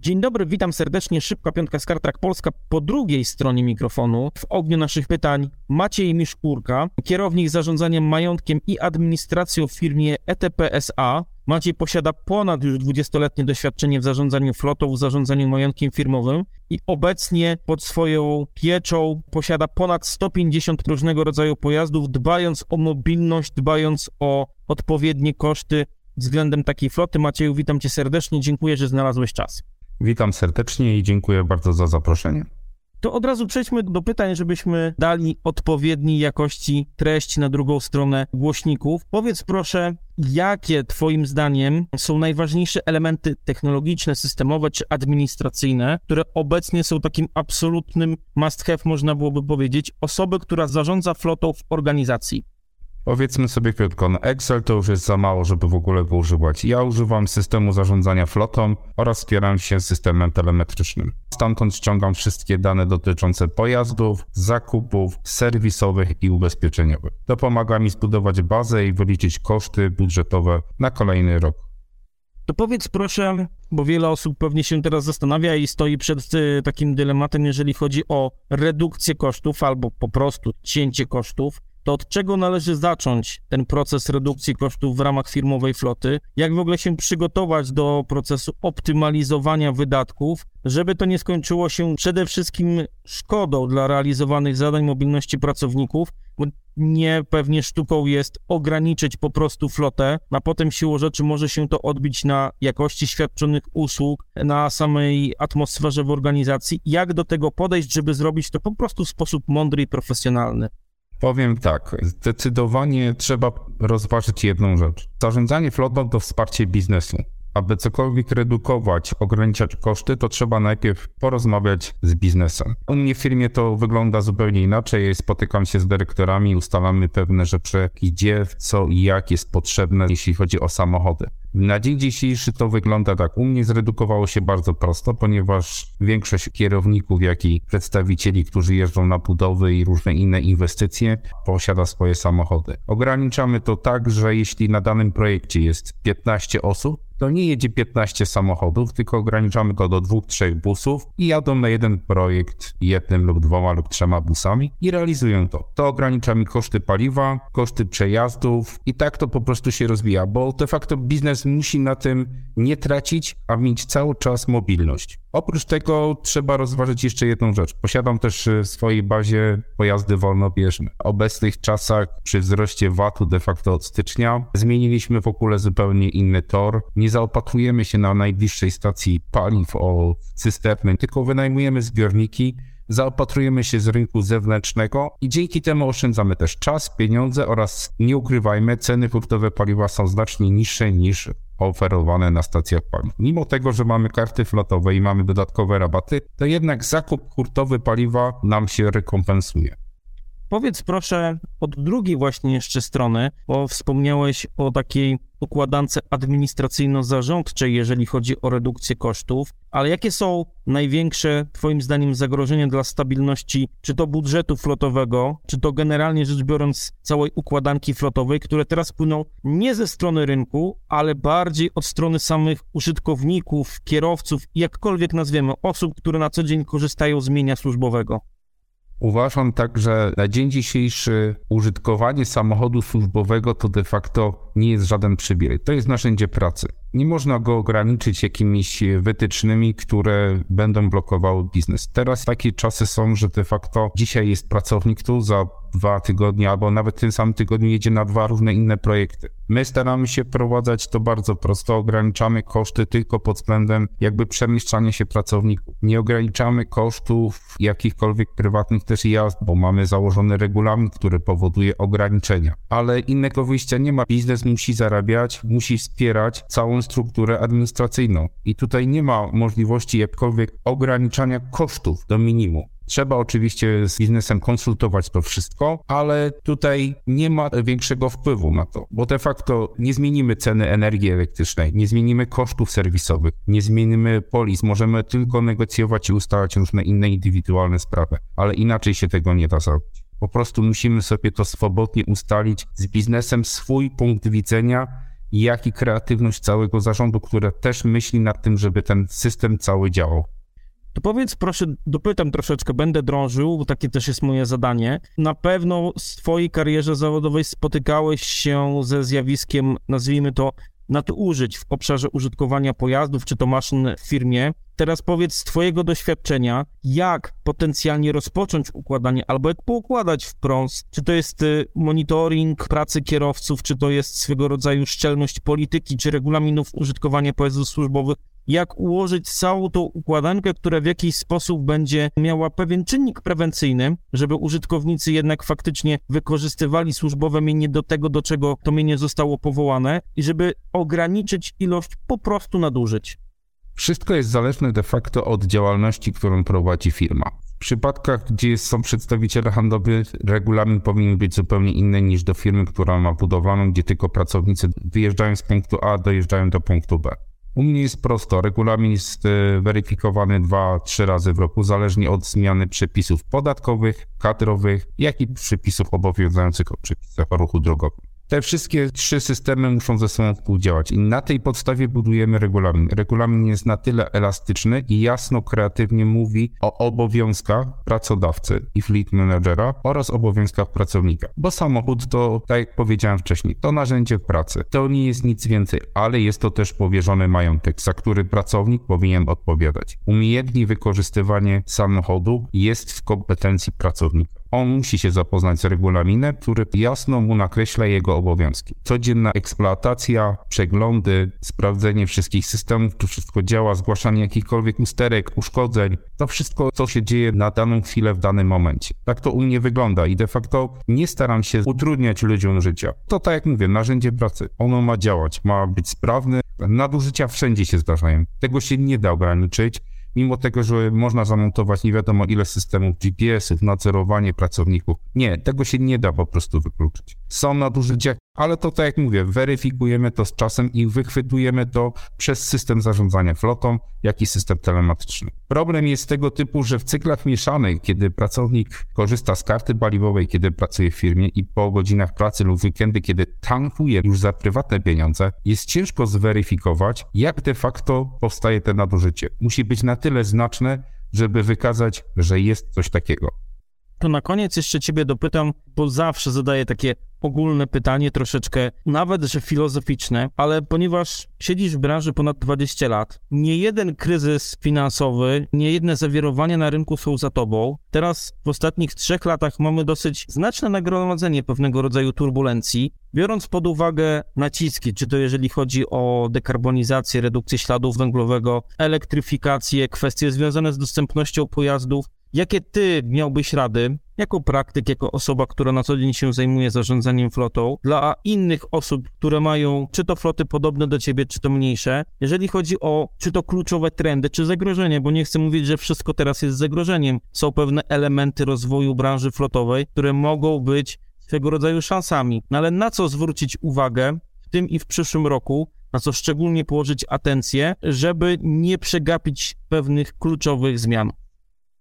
Dzień dobry, witam serdecznie. Szybka piątka z Kartrak Polska. Po drugiej stronie mikrofonu, w ogniu naszych pytań, Maciej Miszkurka, kierownik zarządzaniem majątkiem i administracją w firmie ETP SA. Maciej posiada ponad już 20-letnie doświadczenie w zarządzaniu flotą, w zarządzaniu majątkiem firmowym i obecnie pod swoją pieczą posiada ponad 150 różnego rodzaju pojazdów, dbając o mobilność, dbając o odpowiednie koszty względem takiej floty. Macieju, witam cię serdecznie, dziękuję, że znalazłeś czas. Witam serdecznie i dziękuję bardzo za zaproszenie. To od razu przejdźmy do pytań, żebyśmy dali odpowiedniej jakości treść na drugą stronę głośników. Powiedz proszę, jakie Twoim zdaniem są najważniejsze elementy technologiczne, systemowe czy administracyjne, które obecnie są takim absolutnym must have, można byłoby powiedzieć, osoby, która zarządza flotą w organizacji? Powiedzmy sobie krótko, no Excel to już jest za mało, żeby w ogóle go używać. Ja używam systemu zarządzania flotą oraz wspieram się systemem telemetrycznym. Stamtąd ściągam wszystkie dane dotyczące pojazdów, zakupów, serwisowych i ubezpieczeniowych. To pomaga mi zbudować bazę i wyliczyć koszty budżetowe na kolejny rok. To powiedz proszę, bo wiele osób pewnie się teraz zastanawia i stoi przed y, takim dylematem, jeżeli chodzi o redukcję kosztów albo po prostu cięcie kosztów to od czego należy zacząć ten proces redukcji kosztów w ramach firmowej floty? Jak w ogóle się przygotować do procesu optymalizowania wydatków, żeby to nie skończyło się przede wszystkim szkodą dla realizowanych zadań mobilności pracowników, bo nie pewnie sztuką jest ograniczyć po prostu flotę, a potem siłą rzeczy może się to odbić na jakości świadczonych usług, na samej atmosferze w organizacji. Jak do tego podejść, żeby zrobić to po prostu w sposób mądry i profesjonalny? Powiem tak, zdecydowanie trzeba rozważyć jedną rzecz. Zarządzanie flotą to wsparcie biznesu. Aby cokolwiek redukować, ograniczać koszty, to trzeba najpierw porozmawiać z biznesem. U mnie w firmie to wygląda zupełnie inaczej. Spotykam się z dyrektorami, ustalamy pewne rzeczy, gdzie, co i jak jest potrzebne, jeśli chodzi o samochody. Na dzień dzisiejszy to wygląda tak. U mnie zredukowało się bardzo prosto, ponieważ większość kierowników, jak i przedstawicieli, którzy jeżdżą na budowy i różne inne inwestycje, posiada swoje samochody. Ograniczamy to tak, że jeśli na danym projekcie jest 15 osób, to nie jedzie 15 samochodów, tylko ograniczamy to do dwóch, trzech busów i jadą na jeden projekt jednym lub dwoma lub trzema busami i realizują to. To ogranicza mi koszty paliwa, koszty przejazdów i tak to po prostu się rozwija, bo de facto biznes musi na tym nie tracić, a mieć cały czas mobilność. Oprócz tego trzeba rozważyć jeszcze jedną rzecz. Posiadam też w swojej bazie pojazdy wolnobieżne. W obecnych czasach przy wzroście VAT-u de facto od stycznia zmieniliśmy w ogóle zupełnie inny tor. Nie zaopatrujemy się na najbliższej stacji paliw o cysterny, tylko wynajmujemy zbiorniki zaopatrujemy się z rynku zewnętrznego i dzięki temu oszczędzamy też czas, pieniądze oraz nie ukrywajmy, ceny hurtowe paliwa są znacznie niższe niż oferowane na stacjach paliw. Mimo tego, że mamy karty flotowe i mamy dodatkowe rabaty, to jednak zakup hurtowy paliwa nam się rekompensuje. Powiedz proszę od drugiej właśnie jeszcze strony, bo wspomniałeś o takiej układance administracyjno-zarządczej, jeżeli chodzi o redukcję kosztów, ale jakie są największe, Twoim zdaniem, zagrożenia dla stabilności, czy to budżetu flotowego, czy to generalnie rzecz biorąc całej układanki flotowej, które teraz płyną nie ze strony rynku, ale bardziej od strony samych użytkowników, kierowców, jakkolwiek nazwiemy, osób, które na co dzień korzystają z mienia służbowego? Uważam tak, że na dzień dzisiejszy użytkowanie samochodu służbowego to de facto nie jest żaden przywilej. To jest narzędzie pracy. Nie można go ograniczyć jakimiś wytycznymi, które będą blokowały biznes. Teraz takie czasy są, że de facto dzisiaj jest pracownik tu, za dwa tygodnie albo nawet w tym samym tygodniu jedzie na dwa różne inne projekty. My staramy się wprowadzać to bardzo prosto, ograniczamy koszty tylko pod względem jakby przemieszczania się pracowników. Nie ograniczamy kosztów jakichkolwiek prywatnych też jazd, bo mamy założony regulamin, który powoduje ograniczenia. Ale innego wyjścia nie ma. Biznes musi zarabiać, musi wspierać całą strukturę administracyjną. I tutaj nie ma możliwości jakkolwiek ograniczania kosztów do minimum. Trzeba oczywiście z biznesem konsultować to wszystko, ale tutaj nie ma większego wpływu na to, bo de facto nie zmienimy ceny energii elektrycznej, nie zmienimy kosztów serwisowych, nie zmienimy polis. Możemy tylko negocjować i ustalać różne inne indywidualne sprawy, ale inaczej się tego nie da zrobić. Po prostu musimy sobie to swobodnie ustalić z biznesem swój punkt widzenia jak i kreatywność całego zarządu, które też myśli nad tym, żeby ten system cały działał. To powiedz proszę, dopytam troszeczkę, będę drążył, bo takie też jest moje zadanie. Na pewno w swojej karierze zawodowej spotykałeś się ze zjawiskiem, nazwijmy to, nadużyć w obszarze użytkowania pojazdów czy to maszyn w firmie. Teraz powiedz z Twojego doświadczenia, jak potencjalnie rozpocząć układanie albo jak poukładać w prąs. Czy to jest y, monitoring pracy kierowców, czy to jest swego rodzaju szczelność polityki, czy regulaminów użytkowania pojazdów służbowych, jak ułożyć całą tą układankę, która w jakiś sposób będzie miała pewien czynnik prewencyjny, żeby użytkownicy jednak faktycznie wykorzystywali służbowe mienie do tego, do czego to mienie zostało powołane i żeby ograniczyć ilość po prostu nadużyć. Wszystko jest zależne de facto od działalności, którą prowadzi firma. W przypadkach, gdzie są przedstawiciele handlowi, regulamin powinien być zupełnie inny niż do firmy, która ma budowlaną, gdzie tylko pracownicy wyjeżdżają z punktu A, dojeżdżają do punktu B. U mnie jest prosto. Regulamin jest e, weryfikowany dwa, trzy razy w roku, zależnie od zmiany przepisów podatkowych, kadrowych, jak i przepisów obowiązujących o przepisach o ruchu drogowym. Te wszystkie trzy systemy muszą ze sobą współdziałać i na tej podstawie budujemy regulamin. Regulamin jest na tyle elastyczny i jasno, kreatywnie mówi o obowiązkach pracodawcy i fleet managera oraz obowiązkach pracownika. Bo samochód to, tak jak powiedziałem wcześniej, to narzędzie pracy. To nie jest nic więcej, ale jest to też powierzony majątek, za który pracownik powinien odpowiadać. Umiejętnie wykorzystywanie samochodu jest w kompetencji pracownika. On musi się zapoznać z regulaminem, który jasno mu nakreśla jego obowiązki. Codzienna eksploatacja, przeglądy, sprawdzenie wszystkich systemów, czy wszystko działa, zgłaszanie jakichkolwiek usterek, uszkodzeń, to wszystko, co się dzieje na daną chwilę, w danym momencie. Tak to u mnie wygląda i de facto nie staram się utrudniać ludziom życia. To tak jak mówię, narzędzie pracy. Ono ma działać, ma być sprawne. Nadużycia wszędzie się zdarzają. Tego się nie da ograniczyć mimo tego, że można zamontować nie wiadomo ile systemów GPS-ów, nadzorowanie pracowników. Nie, tego się nie da po prostu wykluczyć. Są nadużycia, ale to tak jak mówię, weryfikujemy to z czasem i wychwytujemy to przez system zarządzania flotą, jak i system telematyczny. Problem jest tego typu, że w cyklach mieszanych, kiedy pracownik korzysta z karty paliwowej, kiedy pracuje w firmie i po godzinach pracy lub weekendy, kiedy tankuje już za prywatne pieniądze, jest ciężko zweryfikować, jak de facto powstaje to nadużycie. Musi być na tyle znaczne, żeby wykazać, że jest coś takiego. To na koniec jeszcze Ciebie dopytam, bo zawsze zadaję takie ogólne pytanie, troszeczkę nawet, że filozoficzne, ale ponieważ siedzisz w branży ponad 20 lat, nie jeden kryzys finansowy, nie jedne zawirowania na rynku są za tobą. Teraz w ostatnich trzech latach mamy dosyć znaczne nagromadzenie pewnego rodzaju turbulencji. Biorąc pod uwagę naciski, czy to jeżeli chodzi o dekarbonizację, redukcję śladów węglowego, elektryfikację, kwestie związane z dostępnością pojazdów, Jakie ty miałbyś rady, jako praktyk, jako osoba, która na co dzień się zajmuje zarządzaniem flotą, dla innych osób, które mają czy to floty podobne do ciebie, czy to mniejsze, jeżeli chodzi o czy to kluczowe trendy, czy zagrożenie, bo nie chcę mówić, że wszystko teraz jest zagrożeniem. Są pewne elementy rozwoju branży flotowej, które mogą być swego rodzaju szansami. No ale na co zwrócić uwagę w tym i w przyszłym roku, na co szczególnie położyć atencję, żeby nie przegapić pewnych kluczowych zmian?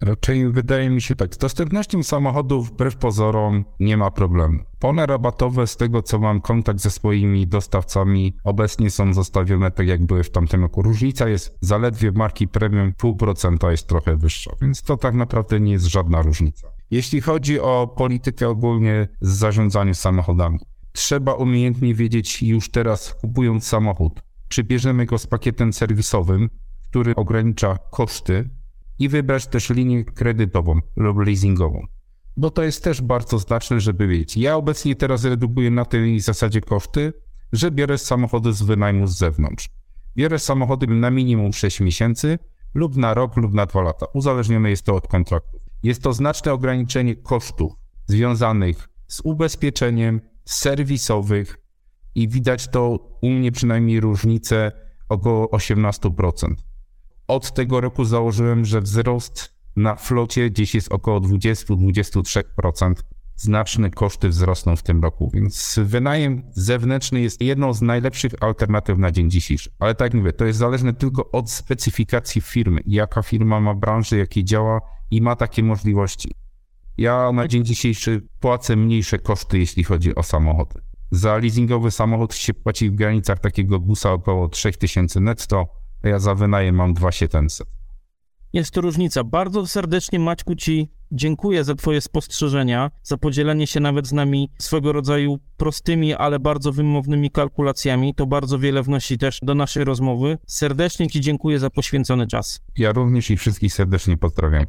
Raczej wydaje mi się tak, z dostępnością samochodów wbrew pozorom nie ma problemu. Pole rabatowe z tego co mam kontakt ze swoimi dostawcami obecnie są zostawione tak jak były w tamtym roku. Różnica jest zaledwie marki premium pół procenta jest trochę wyższa, więc to tak naprawdę nie jest żadna różnica. Jeśli chodzi o politykę ogólnie z zarządzaniem samochodami, trzeba umiejętnie wiedzieć już teraz kupując samochód, czy bierzemy go z pakietem serwisowym, który ogranicza koszty i wybrać też linię kredytową lub leasingową. Bo to jest też bardzo znaczne, żeby wiedzieć. Ja obecnie teraz redukuję na tej zasadzie koszty, że biorę samochody z wynajmu z zewnątrz. Biorę samochody na minimum 6 miesięcy lub na rok lub na 2 lata. Uzależnione jest to od kontraktu. Jest to znaczne ograniczenie kosztów związanych z ubezpieczeniem, serwisowych i widać to u mnie przynajmniej różnicę około 18% od tego roku założyłem, że wzrost na flocie gdzieś jest około 20-23%. Znaczne koszty wzrosną w tym roku, więc wynajem zewnętrzny jest jedną z najlepszych alternatyw na dzień dzisiejszy. Ale tak mówię, to jest zależne tylko od specyfikacji firmy, jaka firma ma branżę, jakiej działa i ma takie możliwości. Ja na dzień dzisiejszy płacę mniejsze koszty, jeśli chodzi o samochody. Za leasingowy samochód się płaci w granicach takiego busa około 3000 netto, ja za wynajem mam 2700. Jest to różnica. Bardzo serdecznie, Maćku, Ci dziękuję za Twoje spostrzeżenia, za podzielenie się nawet z nami swego rodzaju prostymi, ale bardzo wymownymi kalkulacjami. To bardzo wiele wnosi też do naszej rozmowy. Serdecznie Ci dziękuję za poświęcony czas. Ja również i wszystkich serdecznie pozdrawiam.